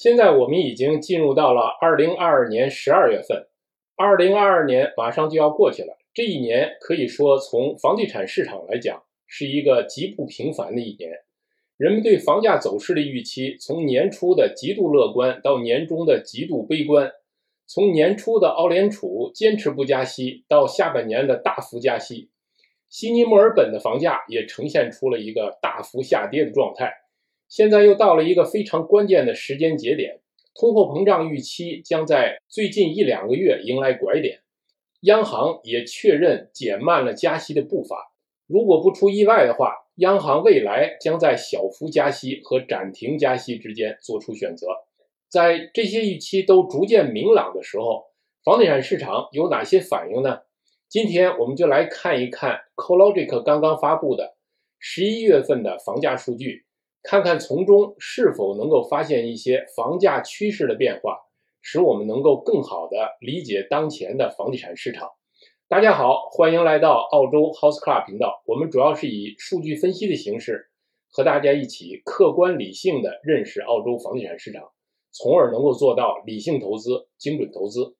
现在我们已经进入到了二零二二年十二月份，二零二二年马上就要过去了。这一年可以说从房地产市场来讲是一个极不平凡的一年。人们对房价走势的预期从年初的极度乐观到年中的极度悲观，从年初的澳联储坚持不加息到下半年的大幅加息，悉尼、墨尔本的房价也呈现出了一个大幅下跌的状态。现在又到了一个非常关键的时间节点，通货膨胀预期将在最近一两个月迎来拐点，央行也确认减慢了加息的步伐。如果不出意外的话。央行未来将在小幅加息和暂停加息之间做出选择。在这些预期都逐渐明朗的时候，房地产市场有哪些反应呢？今天我们就来看一看 CoLogic 刚刚发布的十一月份的房价数据，看看从中是否能够发现一些房价趋势的变化，使我们能够更好地理解当前的房地产市场。大家好，欢迎来到澳洲 House Club 频道。我们主要是以数据分析的形式，和大家一起客观理性的认识澳洲房地产市场，从而能够做到理性投资、精准投资。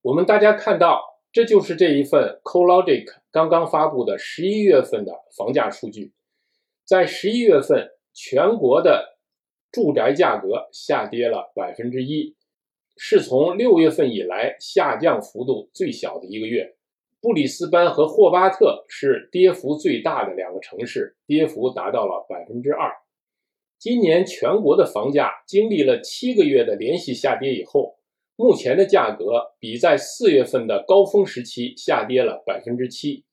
我们大家看到，这就是这一份 CoLogic 刚刚发布的十一月份的房价数据。在十一月份，全国的住宅价格下跌了百分之一。是从六月份以来下降幅度最小的一个月，布里斯班和霍巴特是跌幅最大的两个城市，跌幅达到了百分之二。今年全国的房价经历了七个月的连续下跌以后，目前的价格比在四月份的高峰时期下跌了百分之七，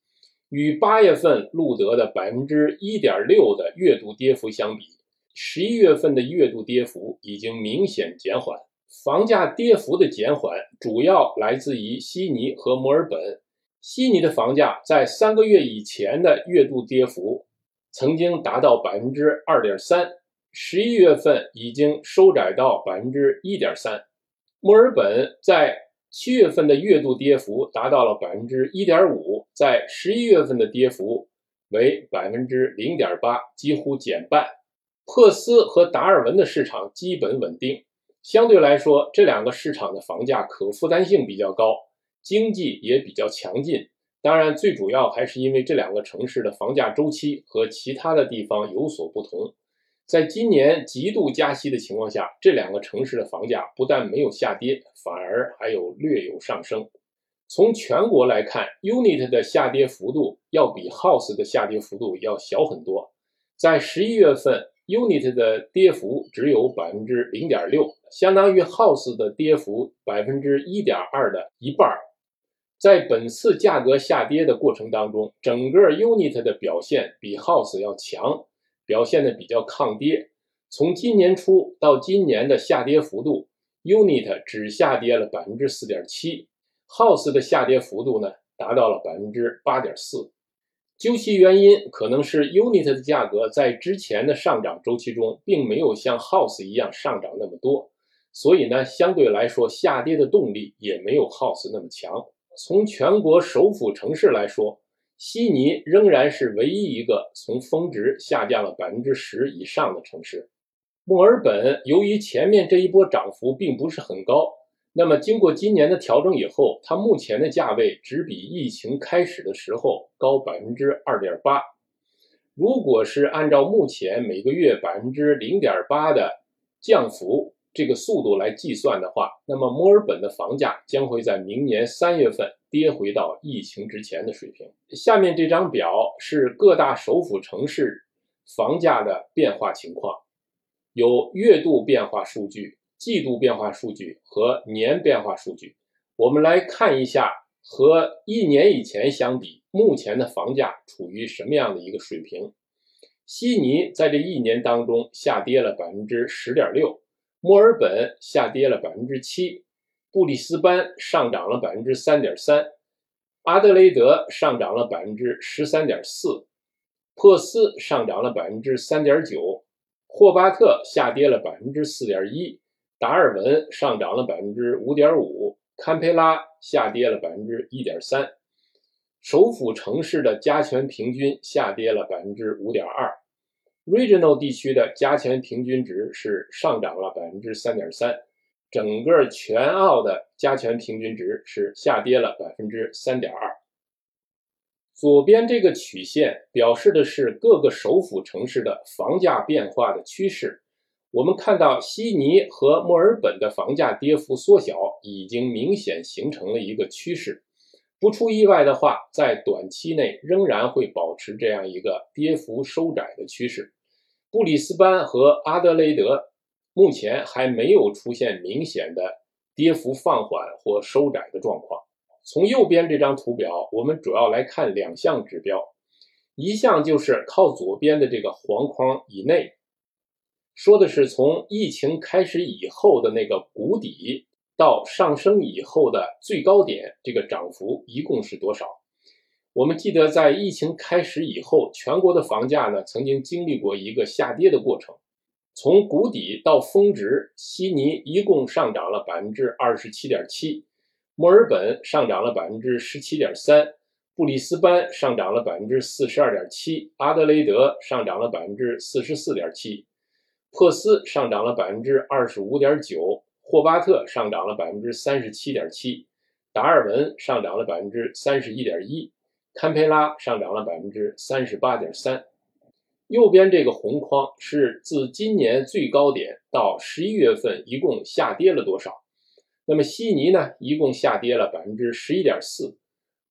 与八月份录得的百分之一点六的月度跌幅相比，十一月份的月度跌幅已经明显减缓。房价跌幅的减缓主要来自于悉尼和墨尔本。悉尼的房价在三个月以前的月度跌幅曾经达到百分之二点三，十一月份已经收窄到百分之一点三。墨尔本在七月份的月度跌幅达到了百分之一点五，在十一月份的跌幅为百分之零点八，几乎减半。珀斯和达尔文的市场基本稳定。相对来说，这两个市场的房价可负担性比较高，经济也比较强劲。当然，最主要还是因为这两个城市的房价周期和其他的地方有所不同。在今年极度加息的情况下，这两个城市的房价不但没有下跌，反而还有略有上升。从全国来看，Unit 的下跌幅度要比 House 的下跌幅度要小很多。在十一月份。Unit 的跌幅只有百分之零点六，相当于 House 的跌幅百分之一点二的一半。在本次价格下跌的过程当中，整个 Unit 的表现比 House 要强，表现的比较抗跌。从今年初到今年的下跌幅度，Unit 只下跌了百分之四点七，House 的下跌幅度呢达到了百分之八点四。究其原因，可能是 Unit 的价格在之前的上涨周期中，并没有像 House 一样上涨那么多，所以呢，相对来说下跌的动力也没有 House 那么强。从全国首府城市来说，悉尼仍然是唯一一个从峰值下降了百分之十以上的城市。墨尔本由于前面这一波涨幅并不是很高。那么，经过今年的调整以后，它目前的价位只比疫情开始的时候高百分之二点八。如果是按照目前每个月百分之零点八的降幅这个速度来计算的话，那么墨尔本的房价将会在明年三月份跌回到疫情之前的水平。下面这张表是各大首府城市房价的变化情况，有月度变化数据。季度变化数据和年变化数据，我们来看一下和一年以前相比，目前的房价处于什么样的一个水平？悉尼在这一年当中下跌了百分之十点六，墨尔本下跌了百分之七，布里斯班上涨了百分之三点三，阿德雷德上涨了百分之十三点四，珀斯上涨了百分之三点九，霍巴特下跌了百分之四点一。达尔文上涨了百分之五点五，堪培拉下跌了百分之一点三，首府城市的加权平均下跌了百分之五点二。Regional 地区的加权平均值是上涨了百分之三点三，整个全澳的加权平均值是下跌了百分之三点二。左边这个曲线表示的是各个首府城市的房价变化的趋势。我们看到悉尼和墨尔本的房价跌幅缩小，已经明显形成了一个趋势。不出意外的话，在短期内仍然会保持这样一个跌幅收窄的趋势。布里斯班和阿德雷德目前还没有出现明显的跌幅放缓或收窄的状况。从右边这张图表，我们主要来看两项指标，一项就是靠左边的这个黄框以内，说的是从疫情开始以后的那个谷底到上升以后的最高点，这个涨幅一共是多少？我们记得在疫情开始以后，全国的房价呢曾经经历过一个下跌的过程，从谷底到峰值，悉尼一共上涨了百分之二十七点七。墨尔本上涨了百分之十七点三，布里斯班上涨了百分之四十二点七，阿德雷德上涨了百分之四十四点七，珀斯上涨了百分之二十五点九，霍巴特上涨了百分之三十七点七，达尔文上涨了百分之三十一点一，堪培拉上涨了百分之三十八点三。右边这个红框是自今年最高点到十一月份一共下跌了多少？那么悉尼呢，一共下跌了百分之十一点四，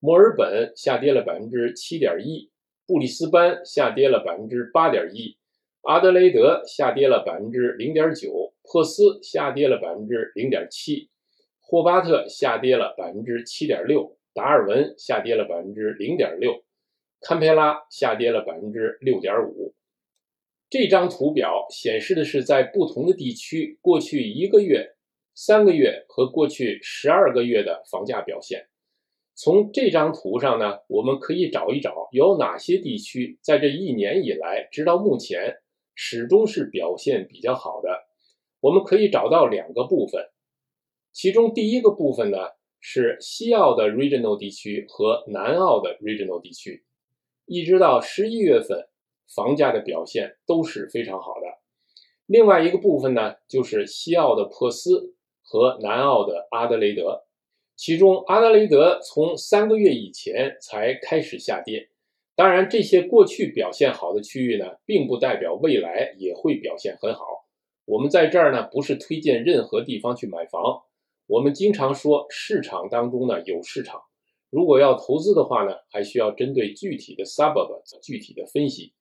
墨尔本下跌了百分之七点一，布里斯班下跌了百分之八点一，阿德雷德下跌了百分之零点九，珀斯下跌了百分之零点七，霍巴特下跌了百分之七点六，达尔文下跌了百分之零点六，堪培拉下跌了百分之六点五。这张图表显示的是在不同的地区过去一个月。三个月和过去十二个月的房价表现，从这张图上呢，我们可以找一找有哪些地区在这一年以来，直到目前始终是表现比较好的。我们可以找到两个部分，其中第一个部分呢是西澳的 regional 地区和南澳的 regional 地区，一直到十一月份，房价的表现都是非常好的。另外一个部分呢，就是西澳的珀斯。和南澳的阿德雷德，其中阿德雷德从三个月以前才开始下跌。当然，这些过去表现好的区域呢，并不代表未来也会表现很好。我们在这儿呢，不是推荐任何地方去买房。我们经常说，市场当中呢有市场。如果要投资的话呢，还需要针对具体的 suburb 具体的分析，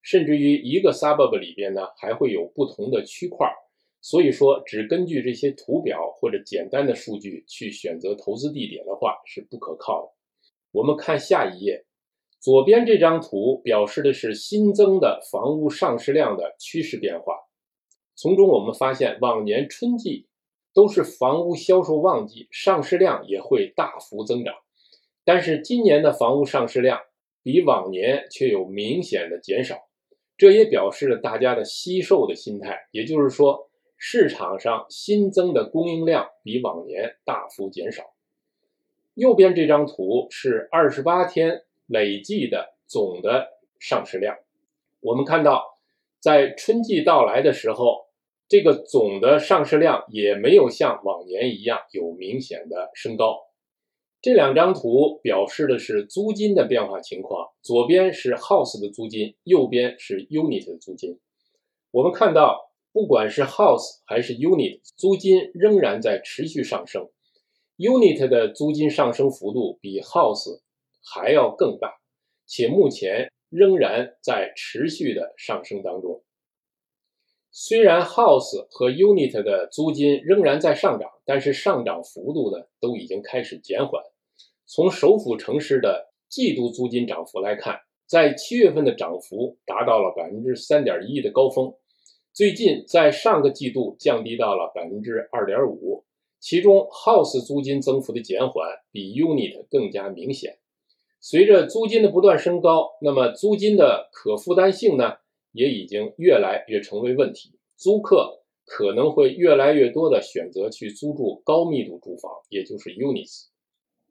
甚至于一个 suburb 里边呢，还会有不同的区块。所以说，只根据这些图表或者简单的数据去选择投资地点的话是不可靠的。我们看下一页，左边这张图表示的是新增的房屋上市量的趋势变化。从中我们发现，往年春季都是房屋销售旺季，上市量也会大幅增长。但是今年的房屋上市量比往年却有明显的减少，这也表示了大家的惜售的心态，也就是说。市场上新增的供应量比往年大幅减少。右边这张图是二十八天累计的总的上市量。我们看到，在春季到来的时候，这个总的上市量也没有像往年一样有明显的升高。这两张图表示的是租金的变化情况，左边是 house 的租金，右边是 unit 的租金。我们看到。不管是 house 还是 unit，租金仍然在持续上升。unit 的租金上升幅度比 house 还要更大，且目前仍然在持续的上升当中。虽然 house 和 unit 的租金仍然在上涨，但是上涨幅度呢都已经开始减缓。从首府城市的季度租金涨幅来看，在七月份的涨幅达到了百分之三点一的高峰。最近在上个季度降低到了百分之二点五，其中 house 租金增幅的减缓比 unit 更加明显。随着租金的不断升高，那么租金的可负担性呢，也已经越来越成为问题。租客可能会越来越多的选择去租住高密度住房，也就是 units。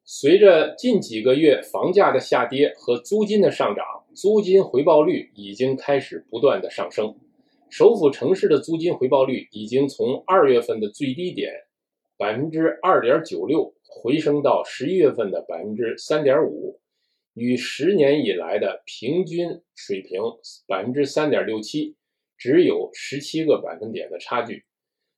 随着近几个月房价的下跌和租金的上涨，租金回报率已经开始不断的上升。首府城市的租金回报率已经从二月份的最低点百分之二点九六回升到十一月份的百分之三点五，与十年以来的平均水平百分之三点六七只有十七个百分点的差距。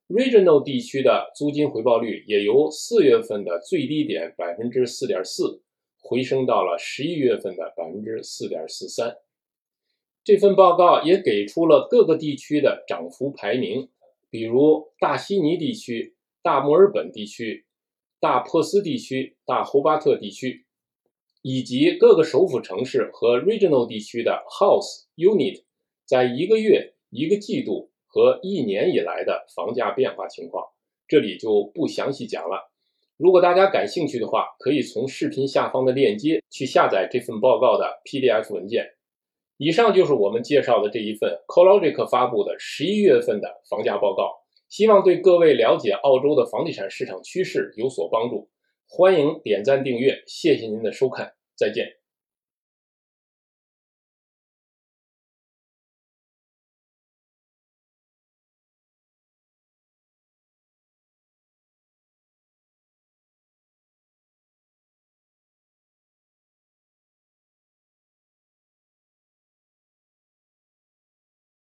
Regional 地区的租金回报率也由四月份的最低点百分之四点四回升到了十一月份的百分之四点四三。这份报告也给出了各个地区的涨幅排名，比如大悉尼地区、大墨尔本地区、大珀斯地区、大侯巴特地区，以及各个首府城市和 regional 地区的 house unit 在一个月、一个季度和一年以来的房价变化情况，这里就不详细讲了。如果大家感兴趣的话，可以从视频下方的链接去下载这份报告的 PDF 文件。以上就是我们介绍的这一份 Collogic 发布的十一月份的房价报告，希望对各位了解澳洲的房地产市场趋势有所帮助。欢迎点赞订阅，谢谢您的收看，再见。